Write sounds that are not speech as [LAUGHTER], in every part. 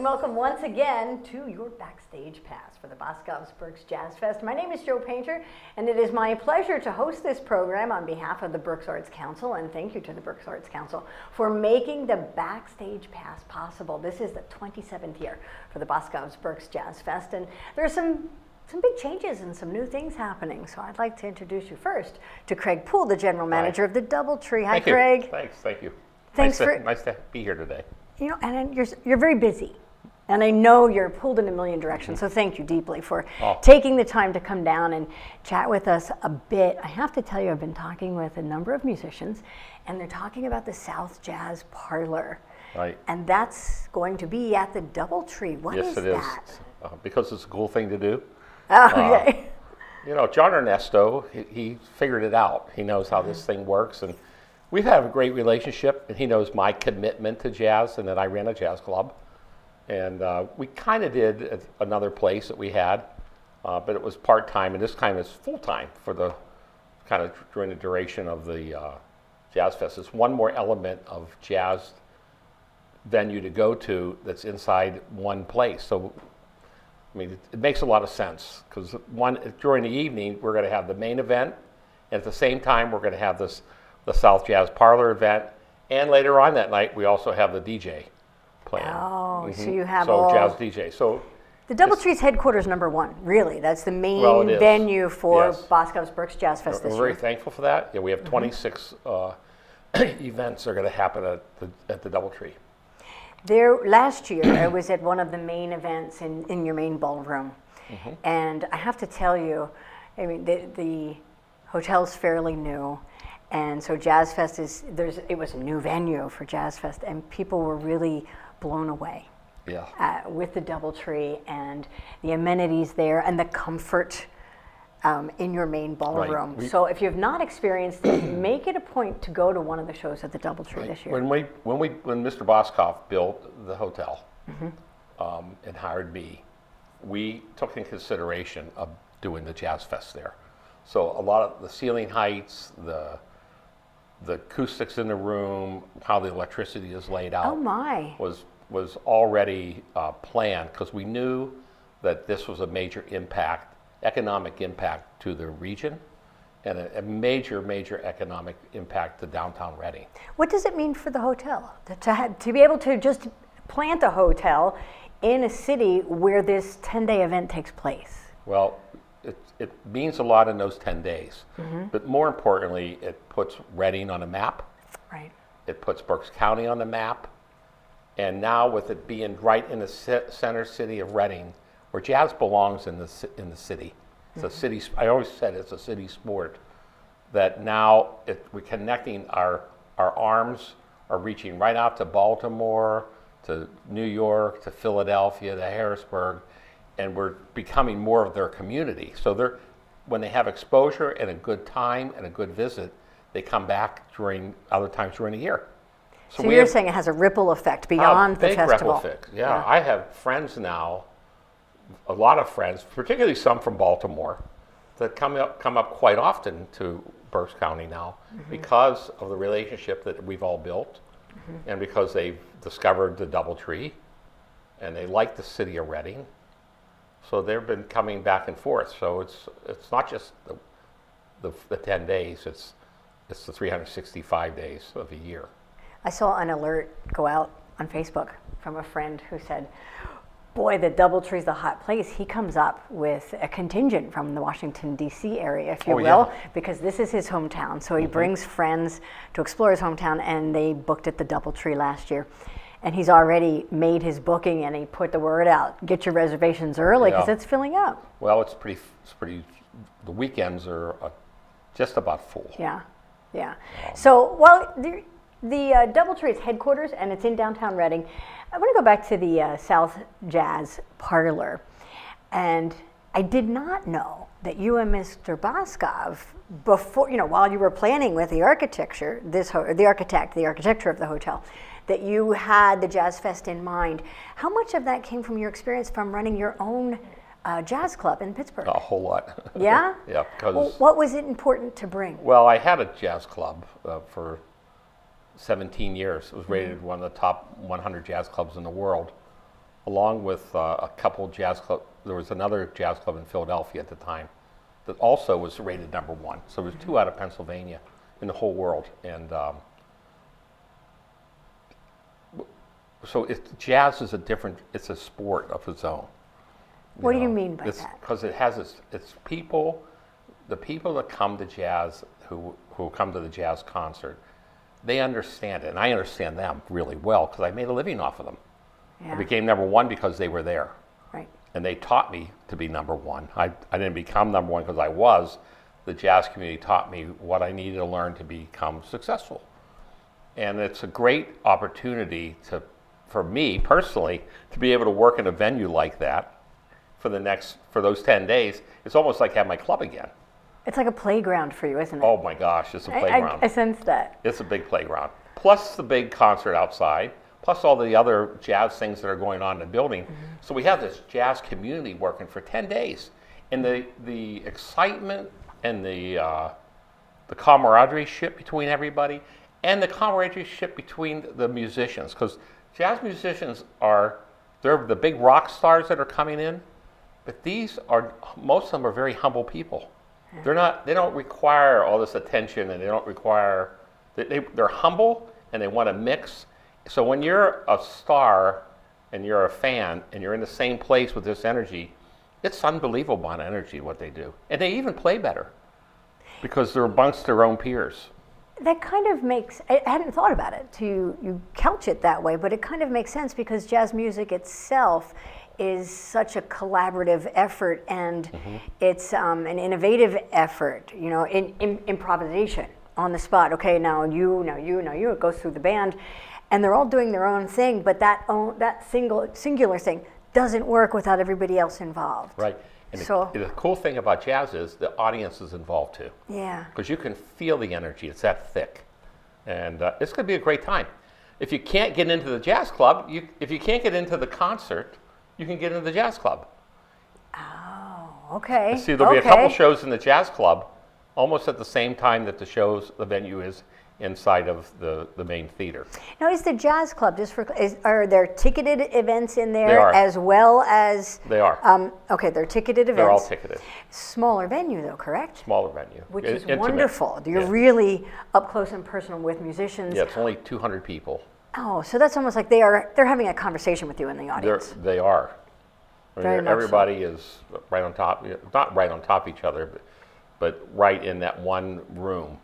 and welcome once again to your backstage pass for the Boscov's Berks Jazz Fest. My name is Joe Painter, and it is my pleasure to host this program on behalf of the Berks Arts Council, and thank you to the Berks Arts Council for making the backstage pass possible. This is the 27th year for the Boscov's Berks Jazz Fest, and there's some some big changes and some new things happening. So I'd like to introduce you first to Craig Poole, the general manager of the DoubleTree. Hi, Thank you. Craig. Thanks, thank you. Thanks nice for- to, nice to be here today. You know, and you're you're very busy, and I know you're pulled in a million directions. So thank you deeply for Oh. taking the time to come down and chat with us a bit. I have to tell you, I've been talking with a number of musicians, and they're talking about the South Jazz Parlor, Right. and that's going to be at the DoubleTree. What yes, is it is. that? Uh, because it's a cool thing to do. Oh, okay. You know, John Ernesto, he, he figured it out. He knows how this thing works, and we've had a great relationship. And he knows my commitment to jazz, and that I ran a jazz club. And uh, we kind of did another place that we had, uh, but it was part time, and this time is full time for the kind of during the duration of the uh, jazz fest. It's one more element of jazz venue to go to that's inside one place. So I mean, it, it makes a lot of sense because one during the evening we're going to have the main event, and at the same time we're going to have this the South Jazz Parlor event, and later on that night we also have the DJ playing. Oh, so you have so all- jazz DJ. So The DoubleTree's headquarters number one. Really, that's the main Well, it is. venue for Yes. Boscov's Berks Jazz Fest we're this very year. thankful for that. Yeah, we Mm-hmm. have 26 uh, [CLEARS THROAT] events that are going to happen at the at the DoubleTree. There, last year, I was at one of the main events in, in your main ballroom. Mm-hmm. And I have to tell you, I mean, the, the hotel's fairly new. And so Jazz Fest is, there's, it was a new venue for Jazz Fest, and people were really blown away Yeah. uh, with the Doubletree and the amenities there and the comfort um, in your main ballroom. We- so if you have not experienced it, [CLEARS THROAT] make it a point to go to one of the shows at the Doubletree this year. When we when we when Mr. Boscov built the hotel Mm-hmm. um, and hired me, we took in consideration of doing the jazz fest there. So a lot of the ceiling heights, the the acoustics in the room, how the electricity is laid out oh my. was was already uh, planned because we knew that this was a major impact, economic impact to the region, and a, a major major economic impact to downtown Reading. What does it mean for the hotel to, to, have, to be able to just plant a hotel in a city where this 10 day event takes place? Well, it, it means a lot in those 10 days. But more importantly, it puts Reading on a map. Right. It puts Berks County on the map. And now, with it being right in the center city of Reading, where jazz belongs in the, in the city, it's a mm-hmm. city, I always said it's a city sport, that now it, we're connecting our, our arms are reaching right out to Baltimore, to New York, to Philadelphia, to Harrisburg, and we're becoming more of their community. So they're, when they have exposure and a good time and a good visit, they come back during other times during the year. So, we you're have- saying it has a ripple effect beyond the festival. effect. Yeah, I have friends now, a lot of friends, particularly some from Baltimore, that come up come up quite often to Berks County now Mm-hmm. because of the relationship that we've all built, Mm-hmm. and because they've discovered the DoubleTree, and they like the city of Reading. So they've been coming back and forth. So it's it's not just the the, the ten days. It's it's the 365 days of a year. I saw an alert go out on Facebook from a friend who said, Boy, the Doubletree's a hot place. He comes up with a contingent from the Washington, D.C. area, if you Oh, will, yeah. Mm-hmm. because this is his hometown. So he brings friends to explore his hometown, and they booked at the Doubletree last year. And he's already made his booking and he put the word out get your reservations early because Yeah. it's filling up. Well, it's pretty. It's pretty. The weekends are uh, just about full. Yeah, yeah. So, well, the, the uh, Doubletree's headquarters, and it's in downtown Reading. I want to go back to the uh, South Jazz Parlor, and I did not know that you and Mr. Boscov, before you know, while you were planning with the architecture, this ho- the architect, the architecture of the hotel, that you had the Jazz Fest in mind. How much of that came from your experience from running your own uh, jazz club in Pittsburgh? A whole lot. Yeah. [LAUGHS] yeah, because Well, what was it important to bring? Well, I had a jazz club uh, for 17 years. It was rated one of the top 100 jazz clubs in the world. along with uh, a couple jazz club. There was another jazz club in Philadelphia at the time that also was rated number one. So there was two out of Pennsylvania in the whole world, and um, so it, jazz is a different. It's a sport of its own. What do you mean by it's, that? Because it has its, it's people, the people that come to jazz, who, who come to the jazz concert, they understand it. And I understand them really well because I made a living off of them. Yeah. I became number one because they were there. Right. And they taught me to be number one. I, I didn't become number one because I was. The jazz community taught me what I needed to learn to become successful. And it's a great opportunity to, for me personally, to be able to work in a venue like that for the next for those 10 days it's almost like having my club again It's like a playground for you, isn't it? oh my gosh it's a playground I, sense that. it's a big playground plus the big concert outside plus all the other jazz things that are going on in the building so we have this jazz community working for 10 days and the the excitement and the uh, the camaraderie ship between everybody and the camaraderie ship between the musicians because jazz musicians are they're the big rock stars that are coming in but these are most of them are very humble people they're not they don't require all this attention and they don't require they, they, they're humble and they want to mix. So when you're a star and you're a fan and you're in the same place with this energy it's unbelievable of energy what they do. And they even play better because they're amongst their own peers. That kind of makes, I hadn't thought about it to you couch it that way, but it kind of makes sense because jazz music itself is such a collaborative effort and Mm-hmm. it's um, an innovative effort, you know, in, in improvisation on the spot. Okay, now you, now you, now you, it goes through the band and they're all doing their own thing, but that, own, that single, singular thing doesn't work without everybody else involved. right and So- the, the cool thing about jazz is the audience is involved too Yeah. because you can feel the energy. It's that thick, and uh, it's going to be a great time. If you can't get into the jazz club, you, if you can't get into the concert, you can get into the jazz club. Oh, okay. See, there'll be a couple shows in the jazz club, almost at the same time that the shows, the venue is inside of the, the main theater. Now, is the jazz club just for? Is, are there ticketed events in there as well as? They are. Um, okay, they're ticketed events. They're all ticketed. Smaller venue, though, correct? Smaller venue, Which In- is intimate. wonderful. You're Yeah. really up close and personal with musicians. Yeah, it's only 200 people. Oh, so that's almost like they are. They're having a conversation with you in the They're, audience. they are. I mean, Very much so. everybody is right on top, not right on top of each other, but, but right in that one room,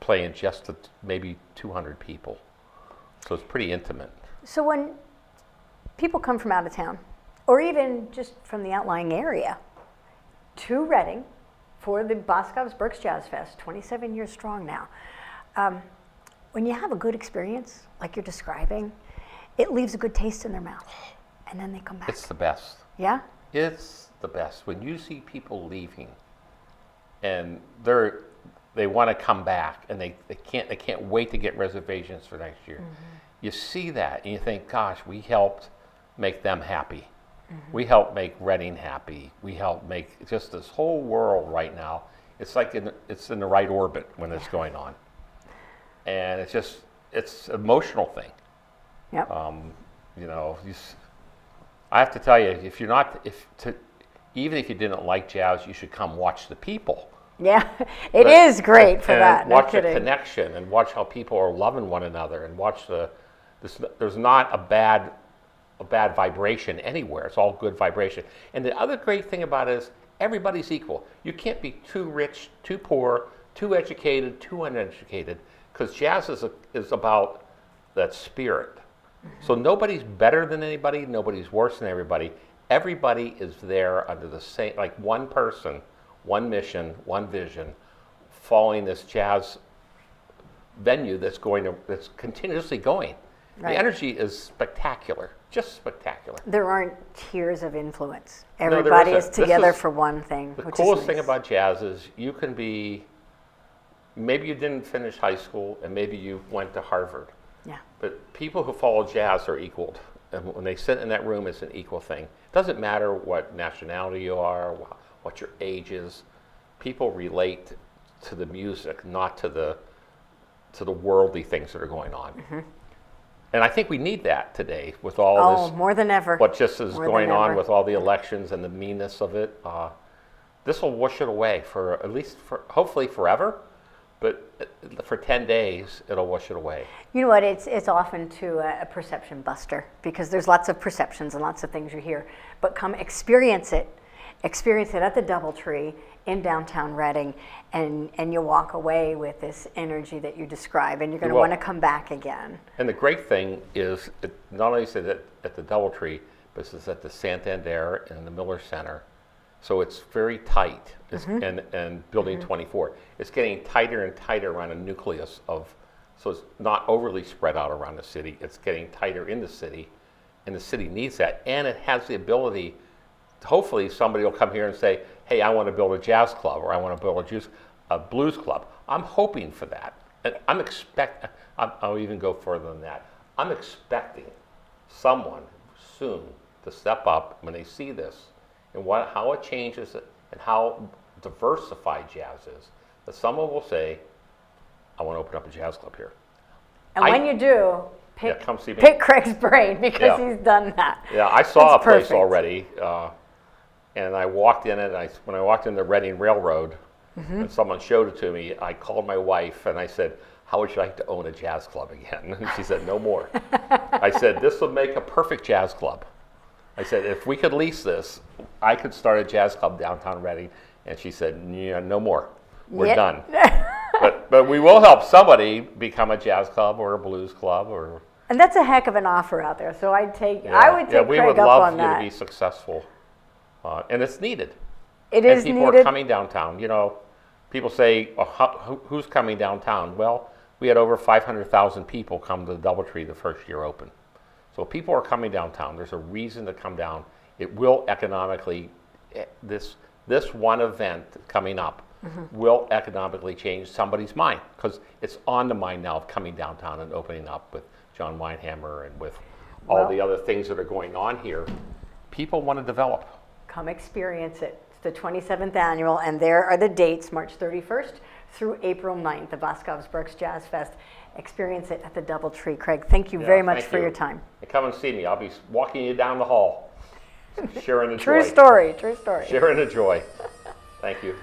playing just maybe 200 people. So it's pretty intimate. So when people come from out of town, or even just from the outlying area, to Reading for the Boscov's Berks Jazz Fest, 27 years strong now. Um, when you have a good experience, like you're describing, it leaves a good taste in their mouth, and then they come back. It's the best. yeah. It's the best when you see people leaving, and they're they want to come back, and they, they can't they can't wait to get reservations for next year. Mm-hmm. You see that, and you think, gosh, we helped make them happy. Mm-hmm. We helped make Reading happy. We helped make just this whole world right now. It's like in, it's in the right orbit when it's going on, and it's just it's an emotional thing Yep. um, you know, you, I have to tell you, if you're not, if to, even if you didn't like jazz, you should come watch the people. yeah. [LAUGHS] It is But- great for and that. No Watch the connection and watch how people are loving one another, and watch the. This, there's not a bad, a bad vibration anywhere. It's all good vibration. And the other great thing about it is everybody's equal. You can't be too rich, too poor, too educated, too uneducated, because jazz is a, is about that spirit. So nobody's better than anybody, nobody's worse than everybody. Everybody is there under the same, like one person, one mission, one vision, following this jazz venue that's going to, that's continuously going. Right. The energy is spectacular, just spectacular. There aren't tiers of influence. Everybody is isn't. Together is- for one thing. The coolest is thing about jazz is you can be, maybe you didn't finish high school and maybe you went to Harvard. yeah. But people who follow jazz are equaled. And when they sit in that room, it's an equal thing. It doesn't matter what nationality you are, what your age is. People relate to the music, not to the to the worldly things that are going on. and I think we need that today with all Oh, this more than ever. what just is More going on with all the elections and the meanness of it. Uh, this will wash it away for at least for hopefully forever, for 10 days it'll wash it away. You know what? It's it's often to a, a perception buster because there's lots of perceptions and lots of things you hear. But come experience it, experience it at the DoubleTree in downtown Reading, and and you'll walk away with this energy that you describe, and you're going to want to come back again. And the great thing is, it, not only is it at, at the DoubleTree, but it's at the Santander and the Miller Center. So it's very tight, it's, mm-hmm. and, and Building mm-hmm. 24. It's getting tighter and tighter around a nucleus of, so it's not overly spread out around the city. It's getting tighter in the city, and the city needs that. And it has the ability, hopefully, somebody will come here and say, hey, I want to build a jazz club or I want to build a, juice, a blues club. I'm hoping for that. And I'm expect. I'm- I'll even go further than that. I'm expecting someone soon to step up when they see this and what, how it changes it and how diversified jazz is. That someone will say, I want to open up a jazz club here. And I- when you do, pick Yeah, come see me. pick Craig's brain [LAUGHS] because Yeah. he's done that. Yeah, I saw That's a place already, uh, and I walked in it. And I, when I walked in the Reading Railroad, Mm-hmm. and someone showed it to me, I called my wife and I said, "How would you like to own a jazz club again?" [LAUGHS] And she said, "No more." [LAUGHS] I said, "This would make a perfect jazz club." I said, "If we could lease this, I could start a jazz club downtown Reading." And she said, "Yeah, no more. We're Yeah. done." [LAUGHS] but but we will help somebody become a jazz club or a blues club or And that's a heck of an offer out there. So I'd take I would take yeah, we Craig would up love on you that. to be successful, uh, and it's needed. it and is people needed. are coming downtown. You know, people say, well, who, "Who's coming downtown?" Well, we had over 500,000 people come to the DoubleTree the first year open. So people are coming downtown. There's a reason to come down. It will economically eh, this this one event coming up Mm-hmm. will economically change somebody's mind because it's on the mind now of coming downtown and opening up with John Weinhammer and with all Well- the other things that are going on here. People want to develop. Come experience it. It's the 27th annual, and there are the dates March 31st through April 9th, the Boscov's Berks Jazz Fest. Experience it at the Doubletree. Craig, thank you Yeah, very much for you. your time. And come and see me. I'll be walking you down the hall, sharing the [LAUGHS] True joy. story, true story. Sharing the joy. Thank you.